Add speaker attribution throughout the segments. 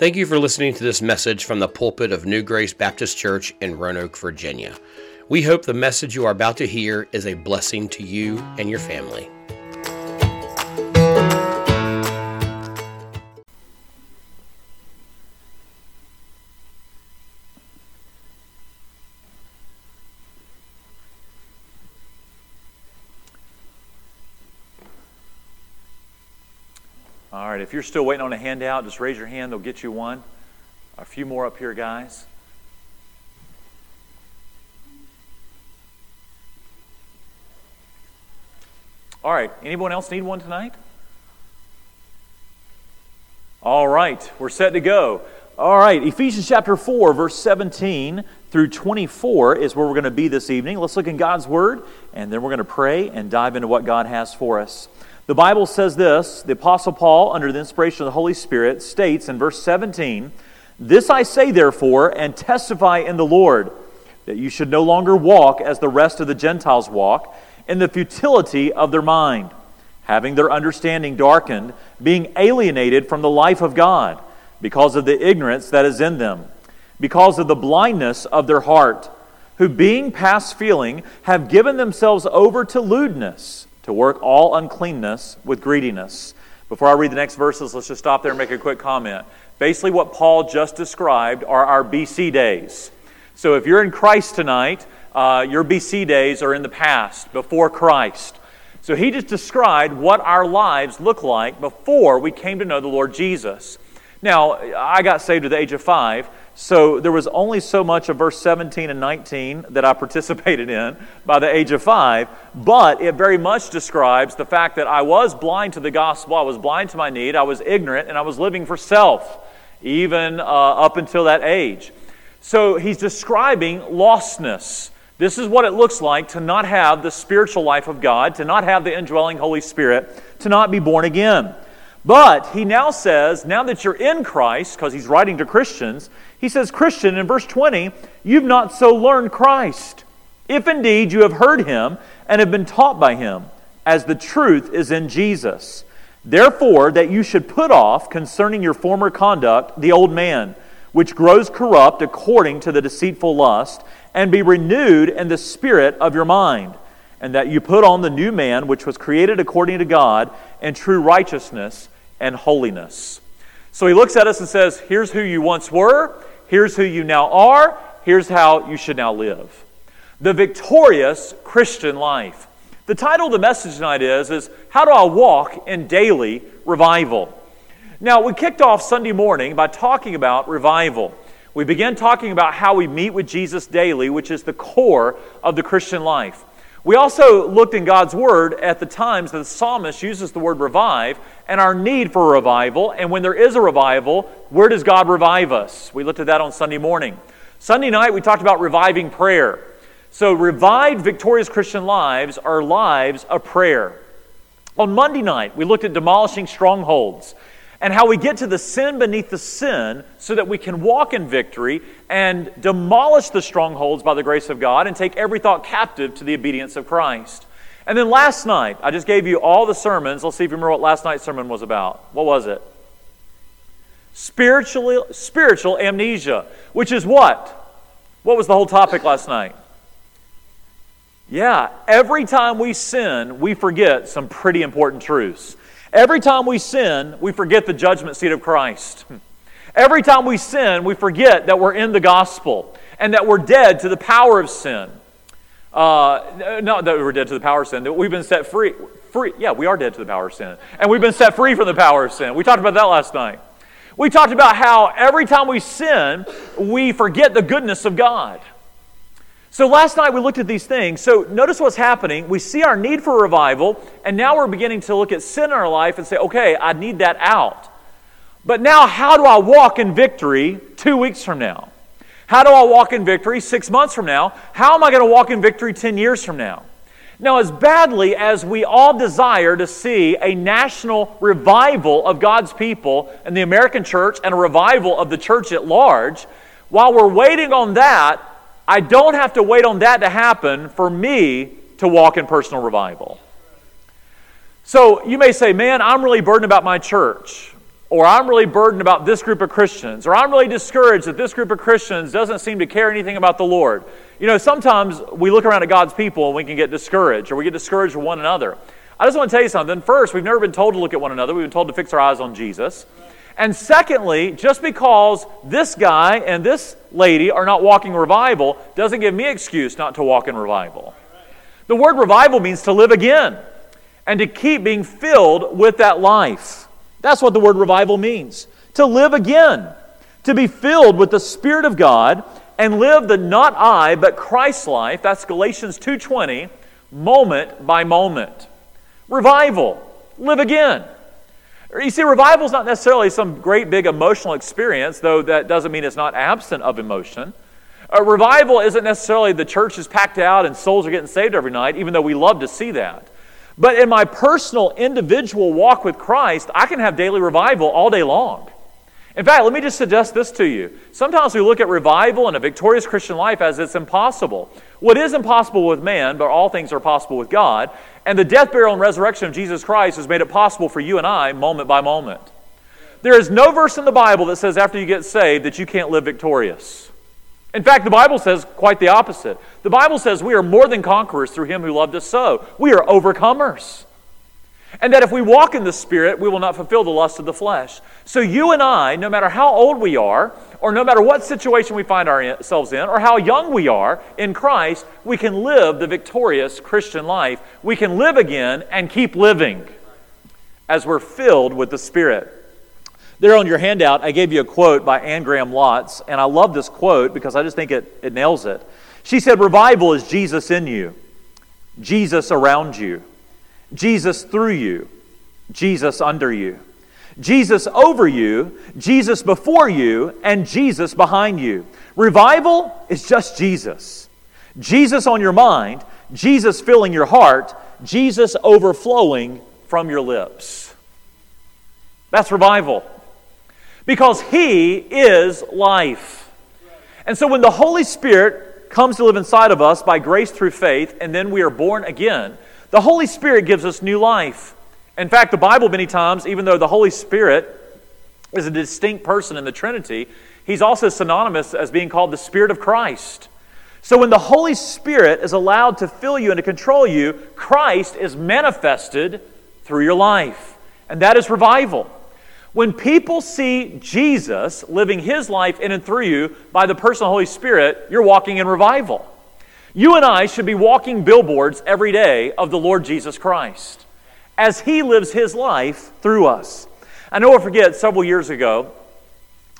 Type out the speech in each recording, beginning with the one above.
Speaker 1: Thank you for listening to this message from the pulpit of New Grace Baptist Church in Roanoke, Virginia. We hope the message you are about to hear is a blessing to you and your family.
Speaker 2: You're still waiting on a handout, just raise your hand. They'll get you one. A few more up here, guys. All right, anyone else need one tonight? All right, we're set to go. All right, Ephesians chapter 4, verse 17 through 24 is where we're going to be this evening. Let's look in God's Word, and then we're going to pray and dive into what God has for us. The Bible says this the Apostle Paul, under the inspiration of the Holy Spirit, states in verse 17, This I say, therefore, and testify in the Lord, that you should no longer walk as the rest of the Gentiles walk, in the futility of their mind, having their understanding darkened, being alienated from the life of God, because of the ignorance that is in them, because of the blindness of their heart, who being past feeling have given themselves over to lewdness to work all uncleanness with greediness. Before I read the next verses, let's just stop there and make a quick comment. Basically, what Paul just described are our BC days. So if you're in Christ tonight, uh, your BC days are in the past, before Christ. So he just described what our lives look like before we came to know the Lord Jesus. Now, I got saved at the age of five, so there was only so much of verse 17 and 19 that I participated in by the age of five, but it very much describes the fact that I was blind to the gospel, I was blind to my need, I was ignorant, and I was living for self, even uh, up until that age. So he's describing lostness. This is what it looks like to not have the spiritual life of God, to not have the indwelling Holy Spirit, to not be born again. But he now says, now that you're in Christ, because he's writing to Christians, he says, Christian, in verse 20, you've not so learned Christ, if indeed you have heard him and have been taught by him, as the truth is in Jesus. Therefore, that you should put off concerning your former conduct the old man, which grows corrupt according to the deceitful lust, and be renewed in the spirit of your mind and that you put on the new man, which was created according to God in true righteousness and holiness. So he looks at us and says, Here's who you once were, here's who you now are, here's how you should now live. The victorious Christian life. The title of the message tonight is, is How Do I Walk in Daily Revival? Now, we kicked off Sunday morning by talking about revival. We began talking about how we meet with Jesus daily, which is the core of the Christian life. We also looked in God's Word at the times that the psalmist uses the word revive and our need for revival. And when there is a revival, where does God revive us? We looked at that on Sunday morning. Sunday night, we talked about reviving prayer. So, revived, victorious Christian lives are lives of prayer. On Monday night, we looked at demolishing strongholds and how we get to the sin beneath the sin so that we can walk in victory and demolish the strongholds by the grace of God and take every thought captive to the obedience of Christ. And then last night, I just gave you all the sermons. Let's see if you remember what last night's sermon was about. What was it? Spiritual, spiritual amnesia, which is what? What was the whole topic last night? Yeah, every time we sin, we forget some pretty important truths. Every time we sin, we forget the judgment seat of Christ. Every time we sin, we forget that we're in the gospel and that we're dead to the power of sin. Uh, not that we're dead to the power of sin, that we've been set free. free. Yeah, we are dead to the power of sin. And we've been set free from the power of sin. We talked about that last night. We talked about how every time we sin, we forget the goodness of God. So last night we looked at these things. So notice what's happening. We see our need for revival, and now we're beginning to look at sin in our life and say, okay, I need that out. But now, how do I walk in victory two weeks from now? How do I walk in victory six months from now? How am I going to walk in victory 10 years from now? Now, as badly as we all desire to see a national revival of God's people and the American church and a revival of the church at large, while we're waiting on that, I don't have to wait on that to happen for me to walk in personal revival. So you may say, man, I'm really burdened about my church. or I'm really burdened about this group of Christians, or I'm really discouraged that this group of Christians doesn't seem to care anything about the Lord. You know, sometimes we look around at God's people and we can get discouraged, or we get discouraged with one another. I just want to tell you something. First, we've never been told to look at one another, we've been told to fix our eyes on Jesus. And secondly, just because this guy and this lady are not walking revival doesn't give me excuse not to walk in revival. The word revival means to live again and to keep being filled with that life. That's what the word revival means to live again, to be filled with the Spirit of God and live the not I, but Christ life. That's Galatians 2.20, moment by moment. Revival, live again. You see, revival is not necessarily some great big emotional experience, though that doesn't mean it's not absent of emotion. A revival isn't necessarily the church is packed out and souls are getting saved every night, even though we love to see that. But in my personal, individual walk with Christ, I can have daily revival all day long. In fact, let me just suggest this to you. Sometimes we look at revival and a victorious Christian life as it's impossible. What is impossible with man, but all things are possible with God. And the death, burial, and resurrection of Jesus Christ has made it possible for you and I moment by moment. There is no verse in the Bible that says after you get saved that you can't live victorious. In fact, the Bible says quite the opposite. The Bible says we are more than conquerors through him who loved us so. We are overcomers. And that if we walk in the Spirit, we will not fulfill the lust of the flesh. So, you and I, no matter how old we are, or no matter what situation we find ourselves in, or how young we are in Christ, we can live the victorious Christian life. We can live again and keep living as we're filled with the Spirit. There on your handout, I gave you a quote by Anne Graham Lotz, and I love this quote because I just think it, it nails it. She said, Revival is Jesus in you, Jesus around you, Jesus through you, Jesus under you, Jesus over you, Jesus before you, and Jesus behind you. Revival is just Jesus. Jesus on your mind, Jesus filling your heart, Jesus overflowing from your lips. That's revival because He is life. And so when the Holy Spirit comes to live inside of us by grace through faith, and then we are born again, the Holy Spirit gives us new life. In fact, the Bible, many times, even though the Holy Spirit is a distinct person in the Trinity, he's also synonymous as being called the Spirit of Christ. So when the Holy Spirit is allowed to fill you and to control you, Christ is manifested through your life. And that is revival. When people see Jesus living his life in and through you by the person of the Holy Spirit, you're walking in revival. You and I should be walking billboards every day of the Lord Jesus Christ as he lives his life through us. I never forget several years ago,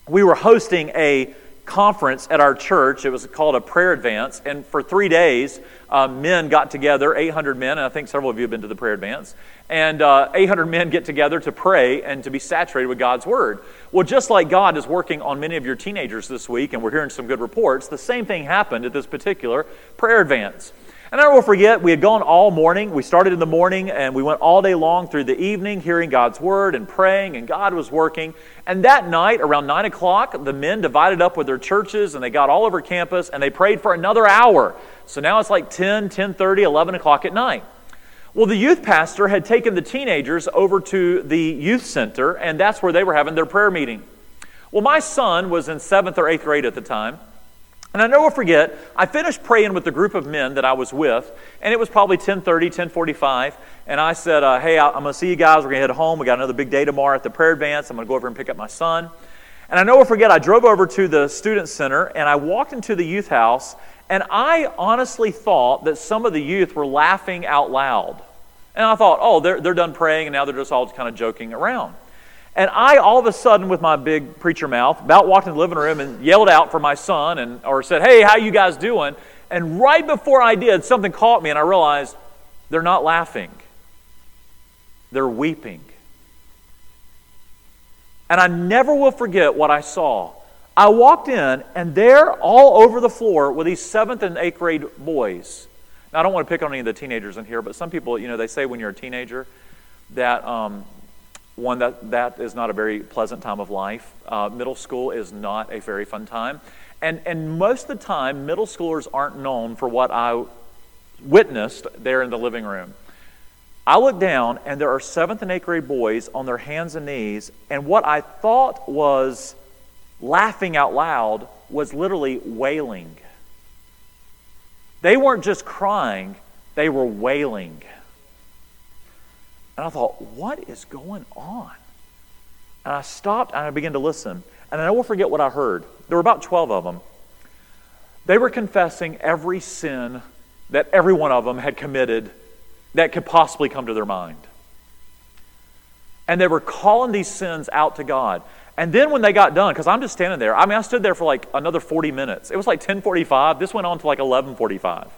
Speaker 2: we were hosting a conference at our church. It was called a prayer advance. And for three days, uh, men got together, 800 men, and I think several of you have been to the prayer advance. And uh, 800 men get together to pray and to be saturated with God's word. Well, just like God is working on many of your teenagers this week, and we're hearing some good reports, the same thing happened at this particular prayer advance. And I will forget, we had gone all morning. We started in the morning and we went all day long through the evening hearing God's word and praying, and God was working. And that night, around 9 o'clock, the men divided up with their churches and they got all over campus and they prayed for another hour. So now it's like 10, 10 30, 11 o'clock at night. Well, the youth pastor had taken the teenagers over to the youth center, and that's where they were having their prayer meeting. Well, my son was in seventh or eighth grade at the time. And I never forget, I finished praying with the group of men that I was with, and it was probably 1030, 1045. And I said, uh, hey, I'm going to see you guys. We're going to head home. We got another big day tomorrow at the prayer advance. I'm going to go over and pick up my son. And I never forget, I drove over to the student center, and I walked into the youth house, and I honestly thought that some of the youth were laughing out loud. And I thought, oh, they're, they're done praying, and now they're just all kind of joking around. And I, all of a sudden, with my big preacher mouth, about walked in the living room and yelled out for my son and, or said, Hey, how you guys doing? And right before I did, something caught me and I realized they're not laughing. They're weeping. And I never will forget what I saw. I walked in, and there, all over the floor, were these seventh and eighth grade boys. Now, I don't want to pick on any of the teenagers in here, but some people, you know, they say when you're a teenager that um, one that that is not a very pleasant time of life. Uh, middle school is not a very fun time, and and most of the time, middle schoolers aren't known for what I witnessed there in the living room. I look down, and there are seventh and eighth grade boys on their hands and knees, and what I thought was laughing out loud was literally wailing. They weren't just crying, they were wailing. And I thought, what is going on? And I stopped and I began to listen. And I never forget what I heard. There were about 12 of them. They were confessing every sin that every one of them had committed that could possibly come to their mind. And they were calling these sins out to God. And then when they got done, because I'm just standing there, I mean, I stood there for like another 40 minutes. It was like 1045. This went on to like 1145.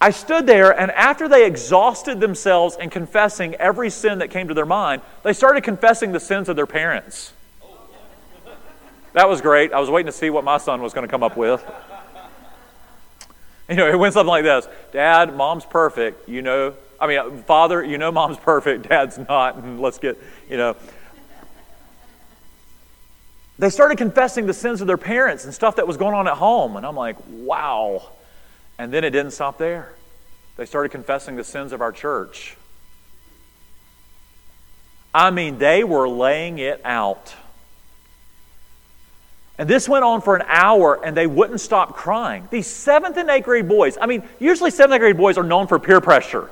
Speaker 2: I stood there, and after they exhausted themselves in confessing every sin that came to their mind, they started confessing the sins of their parents. That was great. I was waiting to see what my son was going to come up with. You know, it went something like this Dad, mom's perfect. You know, I mean, uh, father, you know, mom's perfect. Dad's not. And let's get, you know. They started confessing the sins of their parents and stuff that was going on at home. And I'm like, wow. And then it didn't stop there. They started confessing the sins of our church. I mean, they were laying it out. And this went on for an hour, and they wouldn't stop crying. These seventh and eighth grade boys, I mean, usually seventh and eighth grade boys are known for peer pressure.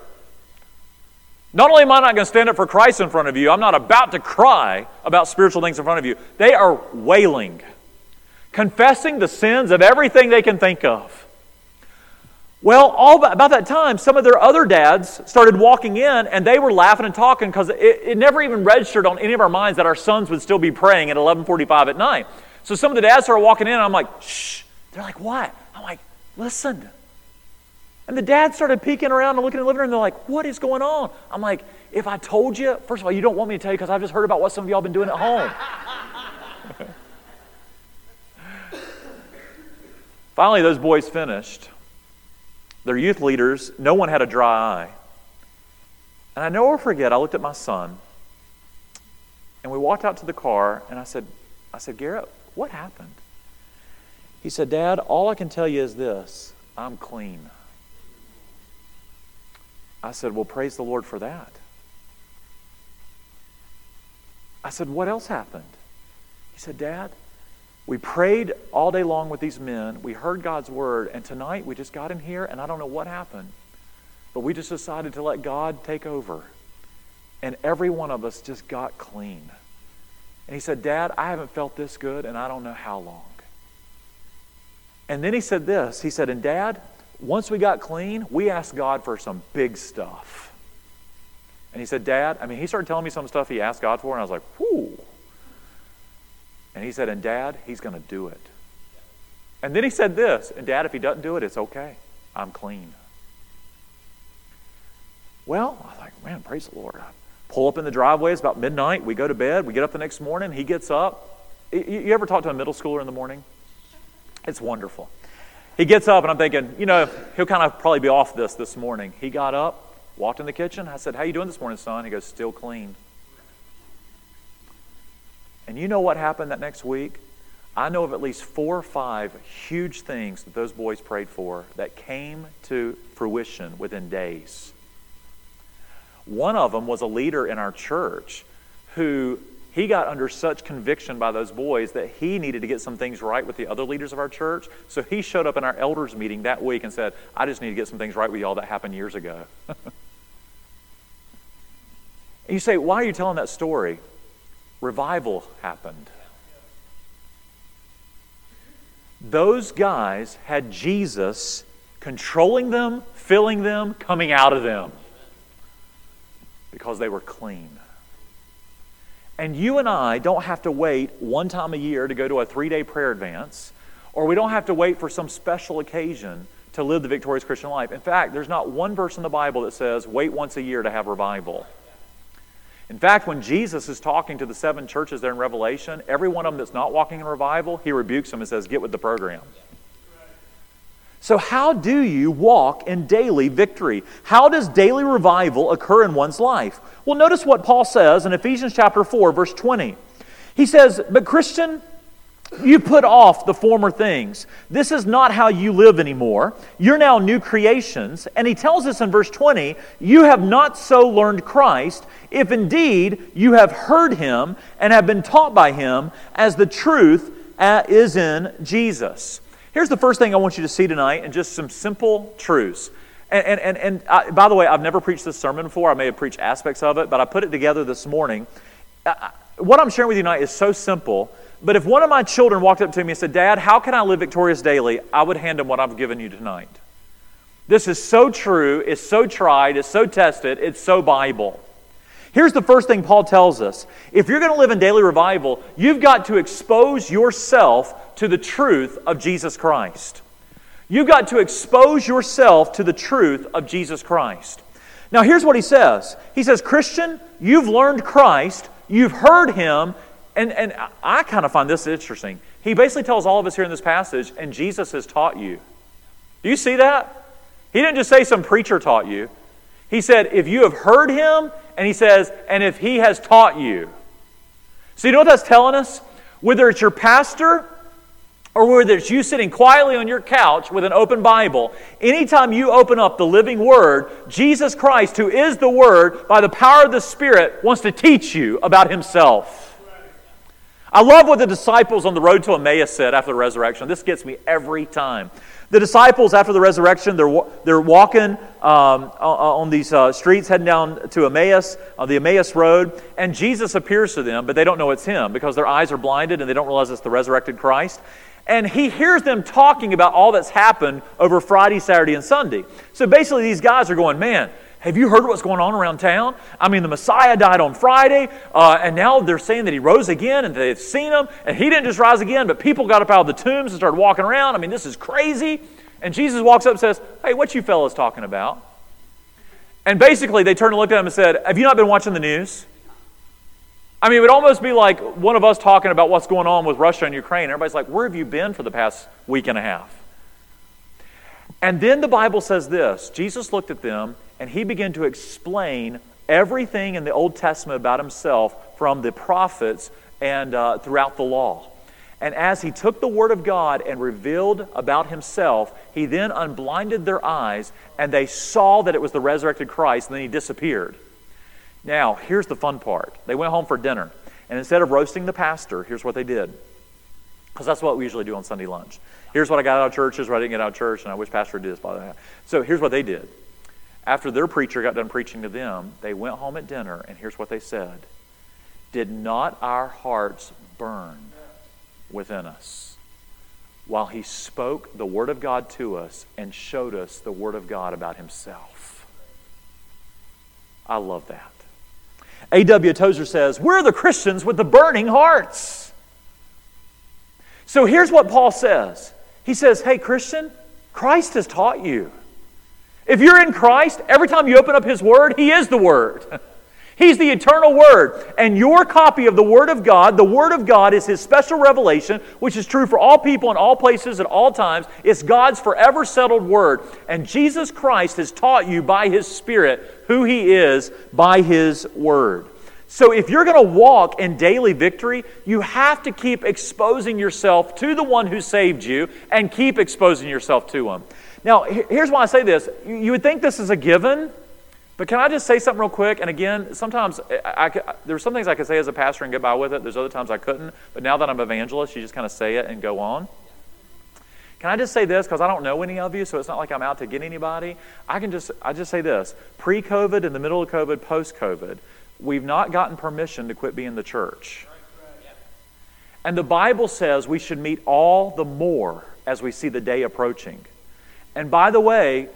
Speaker 2: Not only am I not going to stand up for Christ in front of you, I'm not about to cry about spiritual things in front of you. They are wailing, confessing the sins of everything they can think of. Well, all about that time, some of their other dads started walking in and they were laughing and talking because it, it, never even registered on any of our minds that our sons would still be praying at 11:45 at night. So some of the dads started walking in and I'm like, "Shh." They're like, "What?" I'm like, "Listen." And the dad started peeking around and looking in the living room. They're like, "What is going on?" I'm like, "If I told you, first of all, you don't want me to tell you because I've just heard about what some of y'all been doing at home." Finally, those boys finished their youth leaders, no one had a dry eye. And I never forget, I looked at my son, and we walked out to the car, and I said, I said, Garrett, what happened? He said, Dad, all I can tell you is this I'm clean. I said, Well, praise the Lord for that. I said, What else happened? He said, Dad, we prayed all day long with these men. We heard God's word. And tonight we just got in here, and I don't know what happened. But we just decided to let God take over. And every one of us just got clean. And he said, Dad, I haven't felt this good, and I don't know how long. And then he said this He said, And Dad, once we got clean, we asked God for some big stuff. And he said, Dad, I mean, he started telling me some stuff he asked God for, and I was like, whoo. And he said, And dad, he's going to do it. And then he said this, And dad, if he doesn't do it, it's okay. I'm clean. Well, I was like, Man, praise the Lord. I pull up in the driveway. It's about midnight. We go to bed. We get up the next morning. He gets up. You ever talk to a middle schooler in the morning? It's wonderful. He gets up, and I'm thinking, you know, he'll kind of probably be off this this morning. He got up, walked in the kitchen. I said, How you doing this morning, son? He goes, Still clean. And you know what happened that next week? I know of at least four or five huge things that those boys prayed for that came to fruition within days. One of them was a leader in our church who he got under such conviction by those boys that he needed to get some things right with the other leaders of our church. So he showed up in our elders meeting that week and said, I just need to get some things right with y'all that happened years ago. and you say, why are you telling that story? revival happened. Those guys had Jesus controlling them, filling them, coming out of them because they were clean. And you and I don't have to wait one time a year to go to a three day prayer advance, or we don't have to wait for some special occasion to live the victorious Christian life. In fact, there's not one verse in the Bible that says, wait once a year to have revival. In fact, when Jesus is talking to the seven churches there in Revelation, every one of them that's not walking in revival, he rebukes them and says, Get with the program. So, how do you walk in daily victory? How does daily revival occur in one's life? Well, notice what Paul says in Ephesians chapter 4, verse 20. He says, But Christian, You put off the former things. This is not how you live anymore. You're now new creations. And he tells us in verse 20, You have not so learned Christ, if indeed you have heard him and have been taught by him, as the truth uh, is in Jesus. Here's the first thing I want you to see tonight, and just some simple truths. And, and, and, and I, by the way, I've never preached this sermon before. I may have preached aspects of it, but I put it together this morning. I, what I'm sharing with you tonight is so simple but if one of my children walked up to me and said, Dad, how can I live victorious daily? I would hand them what I've given you tonight. This is so true, it's so tried, it's so tested, it's so Bible. Here's the first thing Paul tells us if you're going to live in daily revival, you've got to expose yourself to the truth of Jesus Christ. You've got to expose yourself to the truth of Jesus Christ. Now, here's what he says He says, Christian, you've learned Christ, you've heard him, and, and I kind of find this interesting. He basically tells all of us here in this passage, and Jesus has taught you. Do you see that? He didn't just say some preacher taught you. He said, if you have heard him, and he says, and if he has taught you. So, you know what that's telling us? Whether it's your pastor or whether it's you sitting quietly on your couch with an open Bible, anytime you open up the living Word, Jesus Christ, who is the Word, by the power of the Spirit, wants to teach you about Himself. I love what the disciples on the road to Emmaus said after the resurrection. This gets me every time. The disciples, after the resurrection, they're, they're walking um, on these uh, streets heading down to Emmaus, on the Emmaus Road, and Jesus appears to them, but they don't know it's him because their eyes are blinded and they don't realize it's the resurrected Christ. And he hears them talking about all that's happened over Friday, Saturday, and Sunday. So basically, these guys are going, man, have you heard what's going on around town? I mean, the Messiah died on Friday, uh, and now they're saying that he rose again, and they've seen him, and he didn't just rise again, but people got up out of the tombs and started walking around. I mean, this is crazy. And Jesus walks up and says, Hey, what you fellas talking about? And basically, they turned and looked at him and said, Have you not been watching the news? I mean, it would almost be like one of us talking about what's going on with Russia and Ukraine. Everybody's like, Where have you been for the past week and a half? And then the Bible says this Jesus looked at them and he began to explain everything in the Old Testament about himself from the prophets and uh, throughout the law. And as he took the Word of God and revealed about himself, he then unblinded their eyes and they saw that it was the resurrected Christ, and then he disappeared. Now, here's the fun part. They went home for dinner, and instead of roasting the pastor, here's what they did. Because that's what we usually do on Sunday lunch. Here's what I got out of church, here's what I didn't get out of church, and I wish Pastor did this, by the way. So here's what they did after their preacher got done preaching to them, they went home at dinner, and here's what they said Did not our hearts burn within us while he spoke the Word of God to us and showed us the Word of God about himself? I love that. A.W. Tozer says, We're the Christians with the burning hearts. So here's what Paul says He says, Hey, Christian, Christ has taught you. If you're in Christ, every time you open up His Word, He is the Word. He's the eternal Word. And your copy of the Word of God, the Word of God is His special revelation, which is true for all people in all places at all times. It's God's forever settled Word. And Jesus Christ has taught you by His Spirit who He is by His Word. So if you're going to walk in daily victory, you have to keep exposing yourself to the one who saved you and keep exposing yourself to Him. Now, here's why I say this. You would think this is a given, but can I just say something real quick? And again, sometimes I, I, there's some things I could say as a pastor and get by with it. There's other times I couldn't. But now that I'm evangelist, you just kind of say it and go on. Can I just say this because I don't know any of you, so it's not like I'm out to get anybody. I can just I just say this: pre-COVID, in the middle of COVID, post-COVID, we've not gotten permission to quit being the church. And the Bible says we should meet all the more as we see the day approaching. And by the way,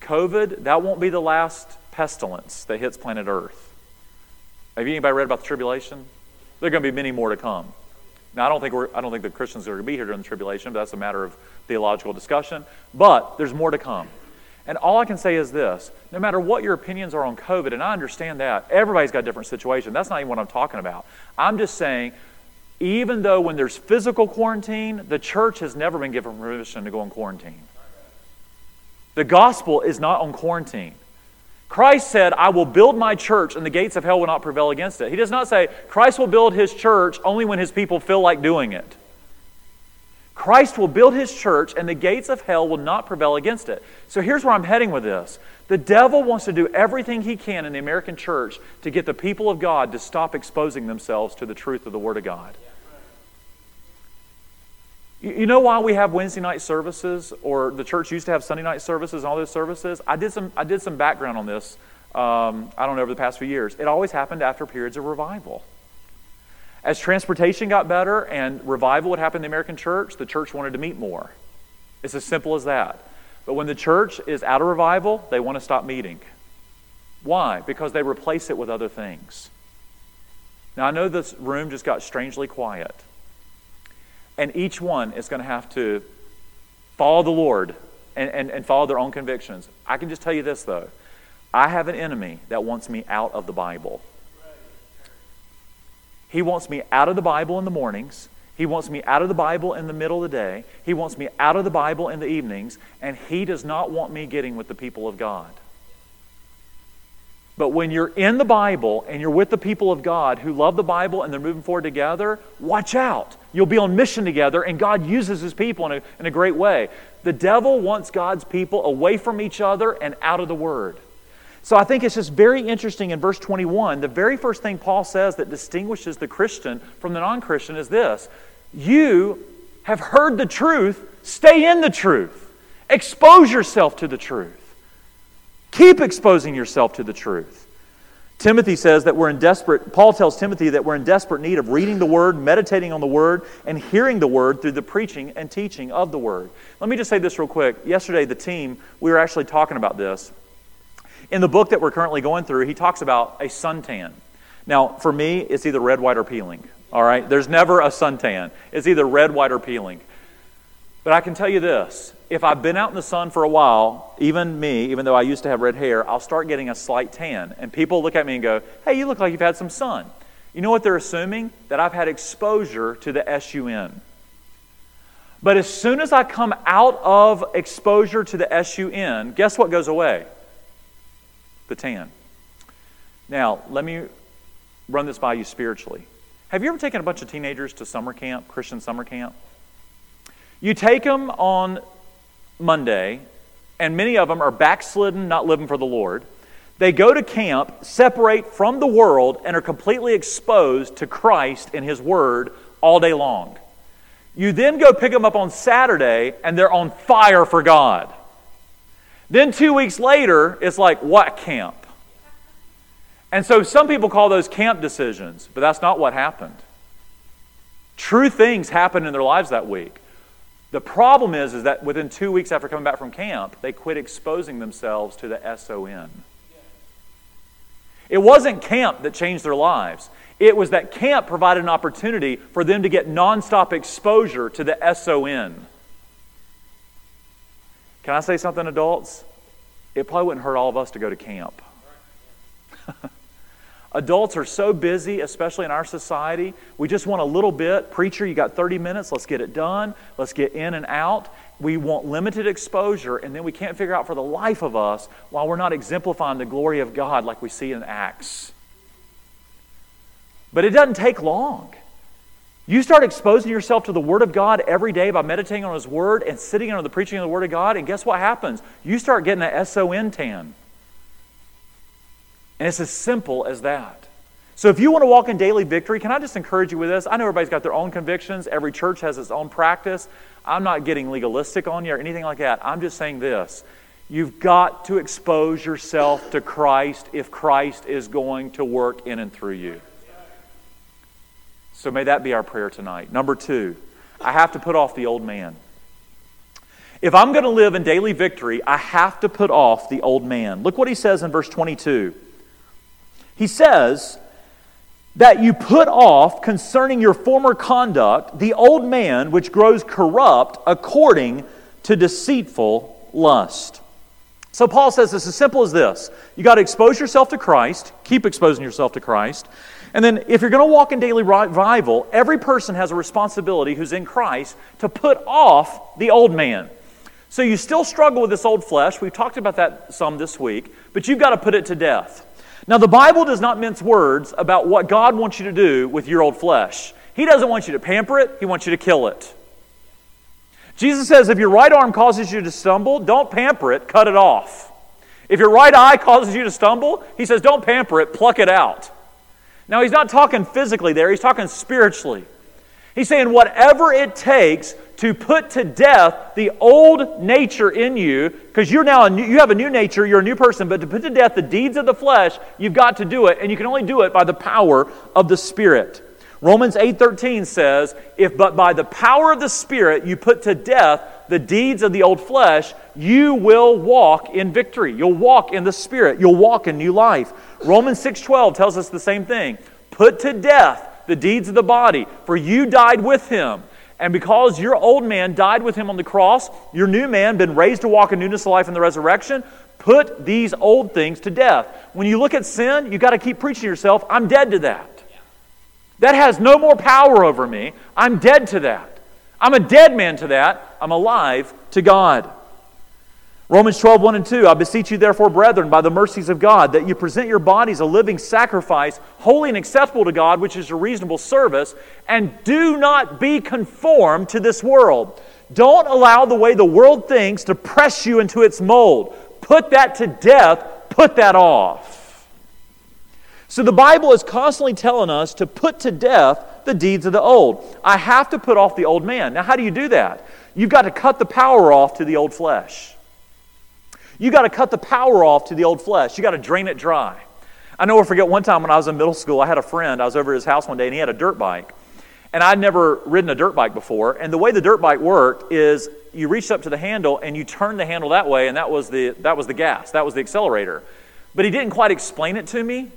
Speaker 2: COVID, that won't be the last pestilence that hits planet Earth. Have anybody read about the tribulation? There are going to be many more to come. Now, I don't think we're, I don't think the Christians are going to be here during the tribulation, but that's a matter of theological discussion. But there's more to come. And all I can say is this no matter what your opinions are on COVID, and I understand that, everybody's got a different situation. That's not even what I'm talking about. I'm just saying, even though when there's physical quarantine, the church has never been given permission to go in quarantine. The gospel is not on quarantine. Christ said, I will build my church and the gates of hell will not prevail against it. He does not say, Christ will build his church only when his people feel like doing it. Christ will build his church, and the gates of hell will not prevail against it. So here's where I'm heading with this. The devil wants to do everything he can in the American church to get the people of God to stop exposing themselves to the truth of the Word of God. You know why we have Wednesday night services, or the church used to have Sunday night services and all those services? I did some, I did some background on this, um, I don't know, over the past few years. It always happened after periods of revival. As transportation got better and revival would happen in the American church, the church wanted to meet more. It's as simple as that. But when the church is out of revival, they want to stop meeting. Why? Because they replace it with other things. Now, I know this room just got strangely quiet. And each one is going to have to follow the Lord and, and, and follow their own convictions. I can just tell you this, though I have an enemy that wants me out of the Bible. He wants me out of the Bible in the mornings. He wants me out of the Bible in the middle of the day. He wants me out of the Bible in the evenings. And he does not want me getting with the people of God. But when you're in the Bible and you're with the people of God who love the Bible and they're moving forward together, watch out. You'll be on mission together, and God uses his people in a, in a great way. The devil wants God's people away from each other and out of the Word. So I think it's just very interesting in verse 21. The very first thing Paul says that distinguishes the Christian from the non Christian is this You have heard the truth, stay in the truth, expose yourself to the truth. Keep exposing yourself to the truth. Timothy says that we're in desperate, Paul tells Timothy that we're in desperate need of reading the Word, meditating on the Word, and hearing the Word through the preaching and teaching of the Word. Let me just say this real quick. Yesterday, the team, we were actually talking about this. In the book that we're currently going through, he talks about a suntan. Now, for me, it's either red, white, or peeling. All right? There's never a suntan. It's either red, white, or peeling. But I can tell you this if I've been out in the sun for a while, even me, even though I used to have red hair, I'll start getting a slight tan. And people look at me and go, hey, you look like you've had some sun. You know what they're assuming? That I've had exposure to the SUN. But as soon as I come out of exposure to the SUN, guess what goes away? The tan. Now, let me run this by you spiritually. Have you ever taken a bunch of teenagers to summer camp, Christian summer camp? You take them on Monday, and many of them are backslidden, not living for the Lord. They go to camp, separate from the world, and are completely exposed to Christ and His Word all day long. You then go pick them up on Saturday, and they're on fire for God. Then two weeks later, it's like, what camp? And so some people call those camp decisions, but that's not what happened. True things happened in their lives that week. The problem is, is that within two weeks after coming back from camp, they quit exposing themselves to the SON. It wasn't camp that changed their lives. It was that camp provided an opportunity for them to get nonstop exposure to the SON. Can I say something, adults? It probably wouldn't hurt all of us to go to camp. Adults are so busy, especially in our society. We just want a little bit. Preacher, you got 30 minutes. Let's get it done. Let's get in and out. We want limited exposure, and then we can't figure out for the life of us why we're not exemplifying the glory of God like we see in Acts. But it doesn't take long. You start exposing yourself to the Word of God every day by meditating on His Word and sitting under the preaching of the Word of God, and guess what happens? You start getting that SON tan. And it's as simple as that. So if you want to walk in daily victory, can I just encourage you with this? I know everybody's got their own convictions, every church has its own practice. I'm not getting legalistic on you or anything like that. I'm just saying this. You've got to expose yourself to Christ if Christ is going to work in and through you. So may that be our prayer tonight. Number two, I have to put off the old man. If I'm going to live in daily victory, I have to put off the old man. Look what he says in verse 22. He says that you put off concerning your former conduct the old man which grows corrupt according to deceitful lust. So Paul says it's as simple as this. You got to expose yourself to Christ, keep exposing yourself to Christ. And then if you're going to walk in daily revival, every person has a responsibility who's in Christ to put off the old man. So you still struggle with this old flesh. We've talked about that some this week, but you've got to put it to death. Now, the Bible does not mince words about what God wants you to do with your old flesh. He doesn't want you to pamper it, He wants you to kill it. Jesus says if your right arm causes you to stumble, don't pamper it, cut it off. If your right eye causes you to stumble, he says don't pamper it, pluck it out. Now, he's not talking physically there, he's talking spiritually. He's saying whatever it takes to put to death the old nature in you, because you're now new, you have a new nature, you're a new person, but to put to death the deeds of the flesh, you've got to do it, and you can only do it by the power of the Spirit. Romans 8:13 says, "If but by the power of the Spirit you put to death the deeds of the old flesh, you will walk in victory. You'll walk in the Spirit. You'll walk in new life." Romans 6:12 tells us the same thing. Put to death the deeds of the body, for you died with him. And because your old man died with him on the cross, your new man, been raised to walk in newness of life in the resurrection, put these old things to death. When you look at sin, you got to keep preaching to yourself, I'm dead to that. That has no more power over me. I'm dead to that. I'm a dead man to that. I'm alive to God. Romans 12, 1 and 2. I beseech you, therefore, brethren, by the mercies of God, that you present your bodies a living sacrifice, holy and acceptable to God, which is your reasonable service, and do not be conformed to this world. Don't allow the way the world thinks to press you into its mold. Put that to death, put that off. So the Bible is constantly telling us to put to death the deeds of the old. I have to put off the old man. Now, how do you do that? You've got to cut the power off to the old flesh. You got to cut the power off to the old flesh. You got to drain it dry. I never forget one time when I was in middle school, I had a friend. I was over at his house one day and he had a dirt bike. And I'd never ridden a dirt bike before. And the way the dirt bike worked is you reached up to the handle and you turned the handle that way, and that was the, that was the gas, that was the accelerator. But he didn't quite explain it to me.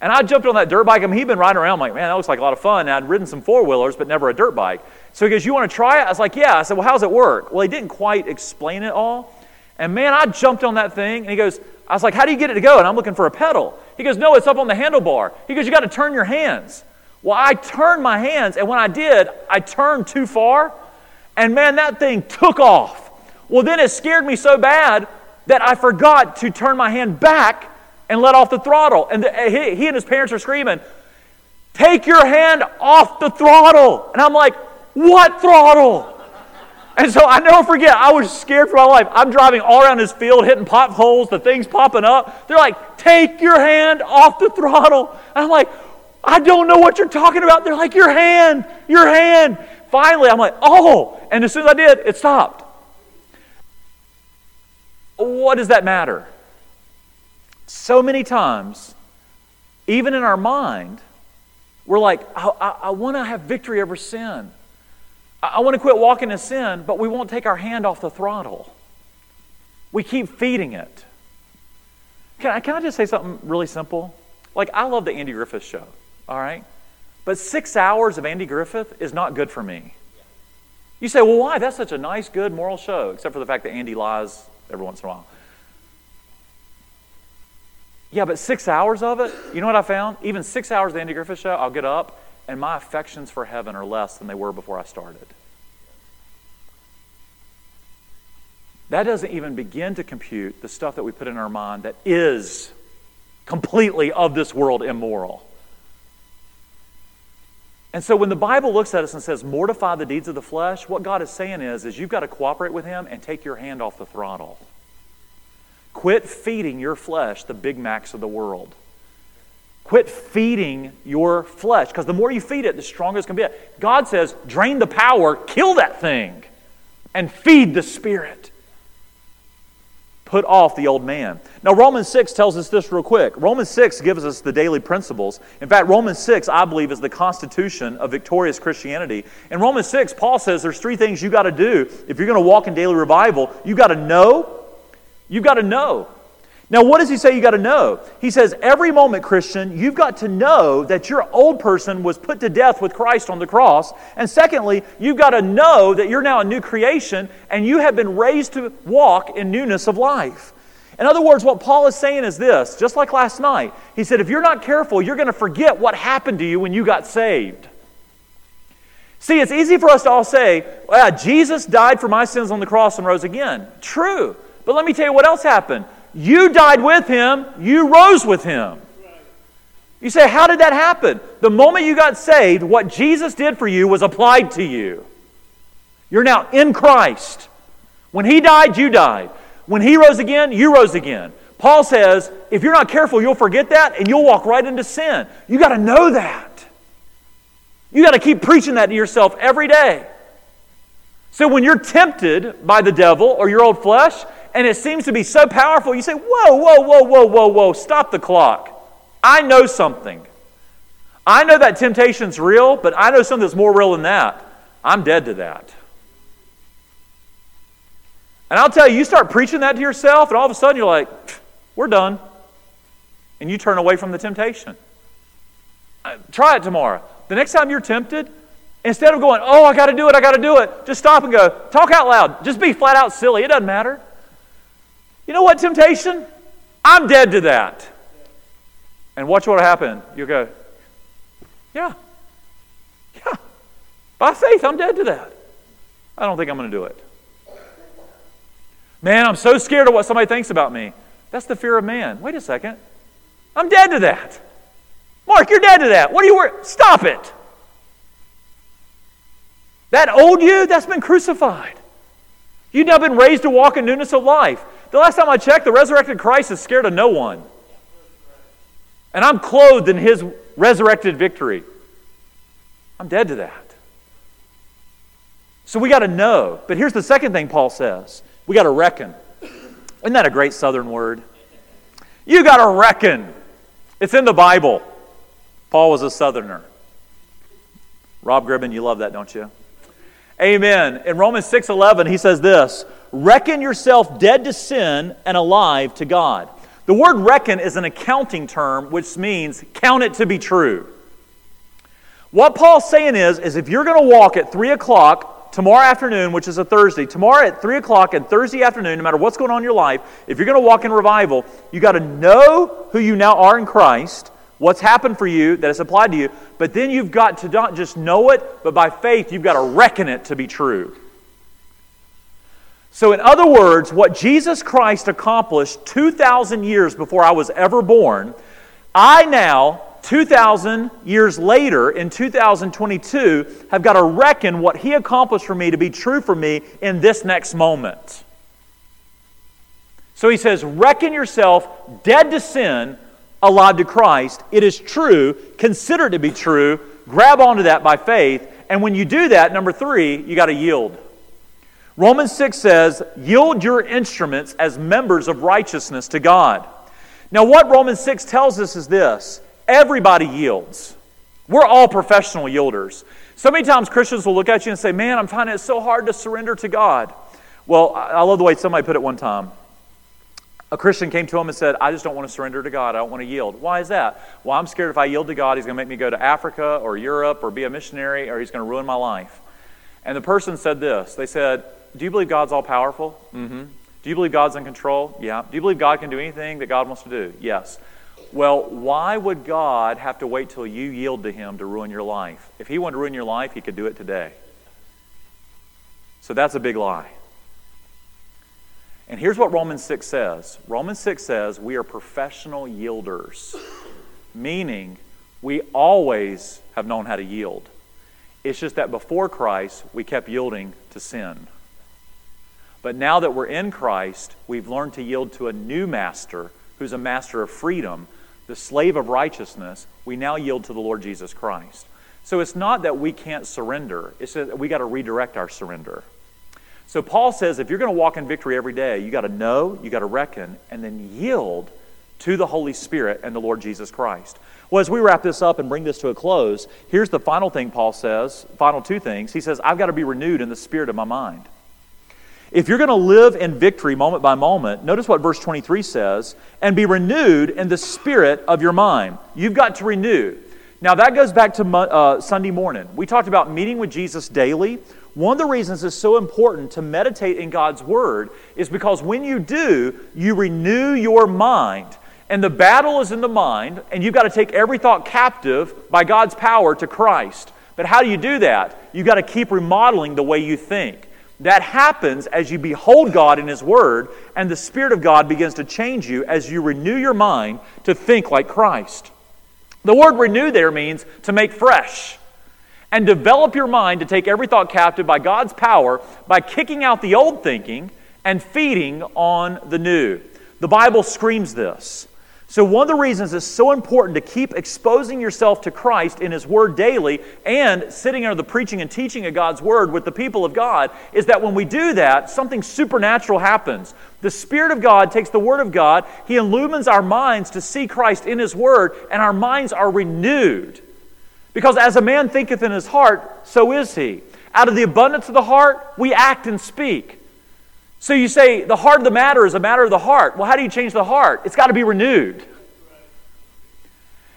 Speaker 2: And I jumped on that dirt bike. I mean, he'd been riding around. I'm like, man, that looks like a lot of fun. And I'd ridden some four wheelers, but never a dirt bike. So he goes, You want to try it? I was like, Yeah. I said, Well, how's it work? Well, he didn't quite explain it all. And man, I jumped on that thing, and he goes, I was like, How do you get it to go? And I'm looking for a pedal. He goes, No, it's up on the handlebar. He goes, You got to turn your hands. Well, I turned my hands, and when I did, I turned too far, and man, that thing took off. Well, then it scared me so bad that I forgot to turn my hand back and let off the throttle. And the, he, he and his parents are screaming, Take your hand off the throttle. And I'm like, What throttle? And so I never forget, I was scared for my life. I'm driving all around this field, hitting potholes, the thing's popping up. They're like, take your hand off the throttle. And I'm like, I don't know what you're talking about. They're like, your hand, your hand. Finally, I'm like, oh. And as soon as I did, it stopped. What does that matter? So many times, even in our mind, we're like, I, I, I want to have victory over sin. I want to quit walking in sin, but we won't take our hand off the throttle. We keep feeding it. Can I, can I just say something really simple? Like, I love the Andy Griffith show, all right? But six hours of Andy Griffith is not good for me. You say, well, why? That's such a nice, good, moral show, except for the fact that Andy lies every once in a while. Yeah, but six hours of it, you know what I found? Even six hours of the Andy Griffith show, I'll get up and my affections for heaven are less than they were before I started. That doesn't even begin to compute the stuff that we put in our mind that is completely of this world immoral. And so when the Bible looks at us and says, mortify the deeds of the flesh, what God is saying is, is you've got to cooperate with Him and take your hand off the throttle. Quit feeding your flesh the Big Macs of the world. Quit feeding your flesh because the more you feed it, the stronger it's going to be. God says, drain the power, kill that thing, and feed the spirit. Put off the old man. Now, Romans 6 tells us this real quick. Romans 6 gives us the daily principles. In fact, Romans 6, I believe, is the constitution of victorious Christianity. In Romans 6, Paul says there's three things you got to do if you're going to walk in daily revival. You got to know, you got to know. Now, what does he say you got to know? He says, every moment, Christian, you've got to know that your old person was put to death with Christ on the cross. And secondly, you've got to know that you're now a new creation and you have been raised to walk in newness of life. In other words, what Paul is saying is this just like last night, he said, if you're not careful, you're going to forget what happened to you when you got saved. See, it's easy for us to all say, well, Jesus died for my sins on the cross and rose again. True. But let me tell you what else happened. You died with him, you rose with him. You say, How did that happen? The moment you got saved, what Jesus did for you was applied to you. You're now in Christ. When He died, you died. When He rose again, you rose again. Paul says, if you're not careful, you'll forget that and you'll walk right into sin. You got to know that. You got to keep preaching that to yourself every day. So when you're tempted by the devil or your old flesh, and it seems to be so powerful, you say, Whoa, whoa, whoa, whoa, whoa, whoa, stop the clock. I know something. I know that temptation's real, but I know something that's more real than that. I'm dead to that. And I'll tell you, you start preaching that to yourself, and all of a sudden you're like, we're done. And you turn away from the temptation. Uh, try it tomorrow. The next time you're tempted, instead of going, oh, I got to do it, I got to do it, just stop and go, talk out loud. Just be flat out silly. It doesn't matter. You know what, temptation? I'm dead to that. And watch what will happen. You'll go, yeah. Yeah. By faith, I'm dead to that. I don't think I'm going to do it. Man, I'm so scared of what somebody thinks about me. That's the fear of man. Wait a second. I'm dead to that. Mark, you're dead to that. What are you worried? Stop it. That old you, that's been crucified. You've now been raised to walk in newness of life. The last time I checked, the resurrected Christ is scared of no one. And I'm clothed in his resurrected victory. I'm dead to that. So we got to know. But here's the second thing Paul says we got to reckon. Isn't that a great southern word? You got to reckon. It's in the Bible. Paul was a southerner. Rob Gribben, you love that, don't you? Amen. In Romans 6:11, he says this, "Reckon yourself dead to sin and alive to God." The word reckon is an accounting term which means count it to be true. What Paul's saying is, is if you're going to walk at 3 o'clock tomorrow afternoon, which is a Thursday, tomorrow at 3 o'clock and Thursday afternoon, no matter what's going on in your life, if you're going to walk in revival, you got to know who you now are in Christ, what's happened for you that has applied to you, but then you've got to not just know it, but by faith, you've got to reckon it to be true. So, in other words, what Jesus Christ accomplished 2,000 years before I was ever born, I now 2,000 years later, in 2022, have got to reckon what he accomplished for me to be true for me in this next moment. So he says, Reckon yourself dead to sin, alive to Christ. It is true. Consider it to be true. Grab onto that by faith. And when you do that, number three, you got to yield. Romans 6 says, Yield your instruments as members of righteousness to God. Now, what Romans 6 tells us is this Everybody yields. We're all professional yielders. So many times Christians will look at you and say, Man, I'm finding it so hard to surrender to God. Well, I love the way somebody put it one time. A Christian came to him and said, I just don't want to surrender to God. I don't want to yield. Why is that? Well, I'm scared if I yield to God, He's going to make me go to Africa or Europe or be a missionary or He's going to ruin my life. And the person said this They said, Do you believe God's all powerful? Mm hmm. Do you believe God's in control? Yeah. Do you believe God can do anything that God wants to do? Yes. Well, why would God have to wait till you yield to Him to ruin your life? If He wanted to ruin your life, He could do it today. So that's a big lie. And here's what Romans 6 says Romans 6 says we are professional yielders, meaning we always have known how to yield. It's just that before Christ, we kept yielding to sin. But now that we're in Christ, we've learned to yield to a new master who's a master of freedom the slave of righteousness, we now yield to the Lord Jesus Christ. So it's not that we can't surrender, it's that we got to redirect our surrender. So Paul says if you're going to walk in victory every day, you got to know, you got to reckon, and then yield to the Holy Spirit and the Lord Jesus Christ. Well, as we wrap this up and bring this to a close, here's the final thing Paul says, final two things. He says, I've got to be renewed in the spirit of my mind. If you're going to live in victory moment by moment, notice what verse 23 says, and be renewed in the spirit of your mind. You've got to renew. Now, that goes back to uh, Sunday morning. We talked about meeting with Jesus daily. One of the reasons it's so important to meditate in God's Word is because when you do, you renew your mind. And the battle is in the mind, and you've got to take every thought captive by God's power to Christ. But how do you do that? You've got to keep remodeling the way you think. That happens as you behold God in His Word, and the Spirit of God begins to change you as you renew your mind to think like Christ. The word renew there means to make fresh. and develop your mind to take every thought captive by God's power by kicking out the old thinking and feeding on the new. The Bible screams this. So, one of the reasons it's so important to keep exposing yourself to Christ in His Word daily and sitting under the preaching and teaching of God's Word with the people of God is that when we do that, something supernatural happens. The Spirit of God takes the Word of God, He illumines our minds to see Christ in His Word, and our minds are renewed. Because as a man thinketh in his heart, so is he. Out of the abundance of the heart, we act and speak. So you say the heart of the matter is a matter of the heart. Well, how do you change the heart? It's got to be renewed.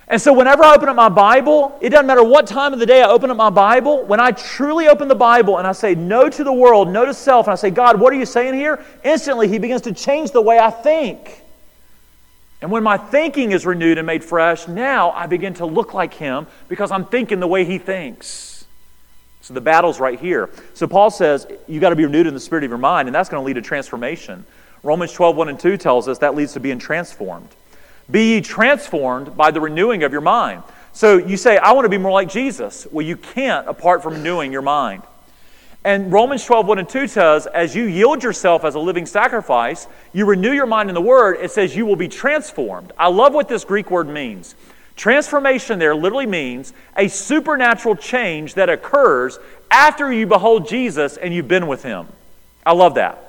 Speaker 2: And so, whenever I open up my Bible, it doesn't matter what time of the day I open up my Bible, when I truly open the Bible and I say no to the world, no to self, and I say, God, what are you saying here? Instantly, He begins to change the way I think. And when my thinking is renewed and made fresh, now I begin to look like him because I'm thinking the way he thinks. So the battle's right here. So Paul says you got to be renewed in the spirit of your mind, and that's going to lead to transformation. Romans 12, 1 and 2 tells us that leads to being transformed. Be ye transformed by the renewing of your mind. So you say, I want to be more like Jesus. Well, you can't apart from renewing your mind. And Romans 12, 1 and 2 says, as you yield yourself as a living sacrifice, you renew your mind in the Word, it says you will be transformed. I love what this Greek word means. Transformation there literally means a supernatural change that occurs after you behold Jesus and you've been with Him. I love that.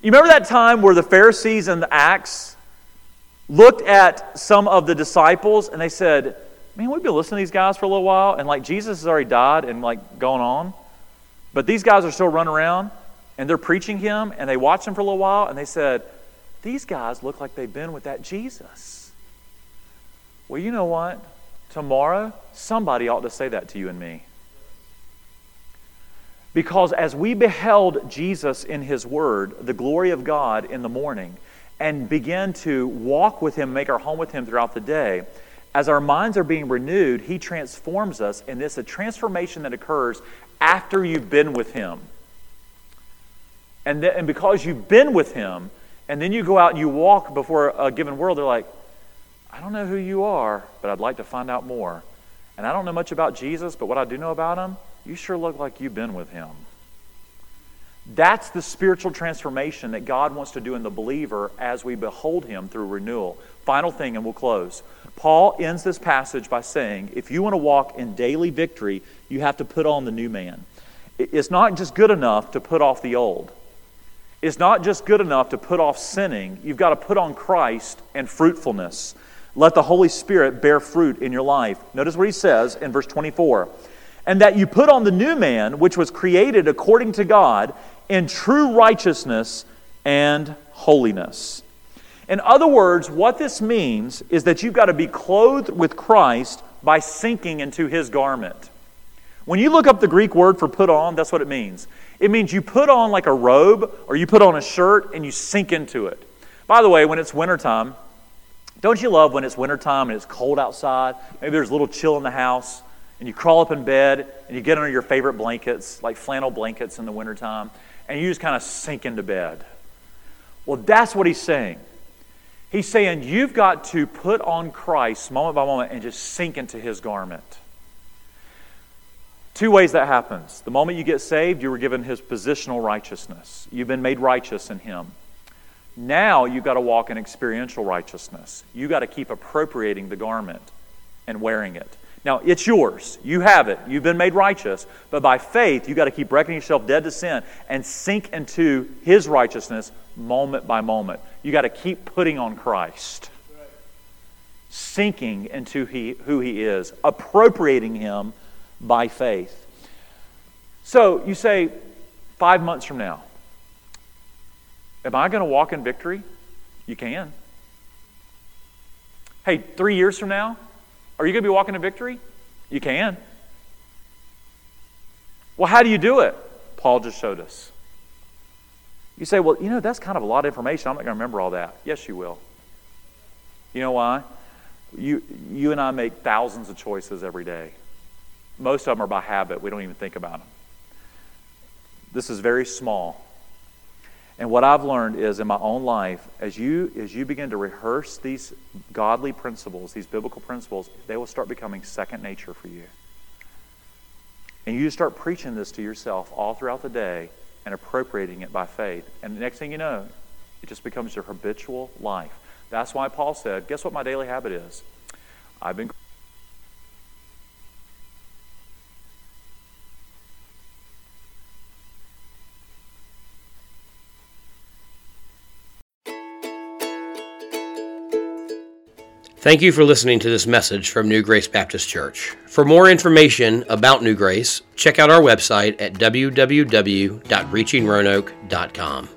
Speaker 2: You remember that time where the Pharisees in the Acts looked at some of the disciples and they said, Man, we've been listening to these guys for a little while, and like Jesus has already died and like gone on. But these guys are still running around and they're preaching him and they watched him for a little while and they said, These guys look like they've been with that Jesus. Well, you know what? Tomorrow, somebody ought to say that to you and me. Because as we beheld Jesus in his word, the glory of God in the morning, and began to walk with him, make our home with him throughout the day, as our minds are being renewed, he transforms us, and is a transformation that occurs after you've been with Him. And, th- and because you've been with Him, and then you go out and you walk before a given world, they're like, I don't know who you are, but I'd like to find out more. And I don't know much about Jesus, but what I do know about Him, you sure look like you've been with Him. That's the spiritual transformation that God wants to do in the believer as we behold Him through renewal. Final thing, and we'll close. Paul ends this passage by saying, if you want to walk in daily victory, you have to put on the new man. It's not just good enough to put off the old. It's not just good enough to put off sinning. You've got to put on Christ and fruitfulness. Let the Holy Spirit bear fruit in your life. Notice what he says in verse 24 and that you put on the new man, which was created according to God in true righteousness and holiness. In other words, what this means is that you've got to be clothed with Christ by sinking into his garment. When you look up the Greek word for put on, that's what it means. It means you put on like a robe or you put on a shirt and you sink into it. By the way, when it's wintertime, don't you love when it's wintertime and it's cold outside? Maybe there's a little chill in the house and you crawl up in bed and you get under your favorite blankets, like flannel blankets in the wintertime, and you just kind of sink into bed. Well, that's what he's saying. He's saying you've got to put on Christ moment by moment and just sink into his garment. Two ways that happens. The moment you get saved, you were given his positional righteousness. You've been made righteous in him. Now you've got to walk in experiential righteousness. You've got to keep appropriating the garment and wearing it. Now, it's yours. You have it. You've been made righteous. But by faith, you've got to keep reckoning yourself dead to sin and sink into His righteousness moment by moment. You've got to keep putting on Christ, sinking into he, who He is, appropriating Him by faith. So you say, five months from now, am I going to walk in victory? You can. Hey, three years from now, are you going to be walking in victory? You can. Well, how do you do it? Paul just showed us. You say, well, you know, that's kind of a lot of information. I'm not going to remember all that. Yes, you will. You know why? You, you and I make thousands of choices every day. Most of them are by habit. We don't even think about them. This is very small. And what I've learned is in my own life, as you as you begin to rehearse these godly principles, these biblical principles, they will start becoming second nature for you. And you start preaching this to yourself all throughout the day and appropriating it by faith. And the next thing you know, it just becomes your habitual life. That's why Paul said, Guess what my daily habit is? I've been.
Speaker 1: Thank you for listening to this message from New Grace Baptist Church. For more information about New Grace, check out our website at www.reachingroanoke.com.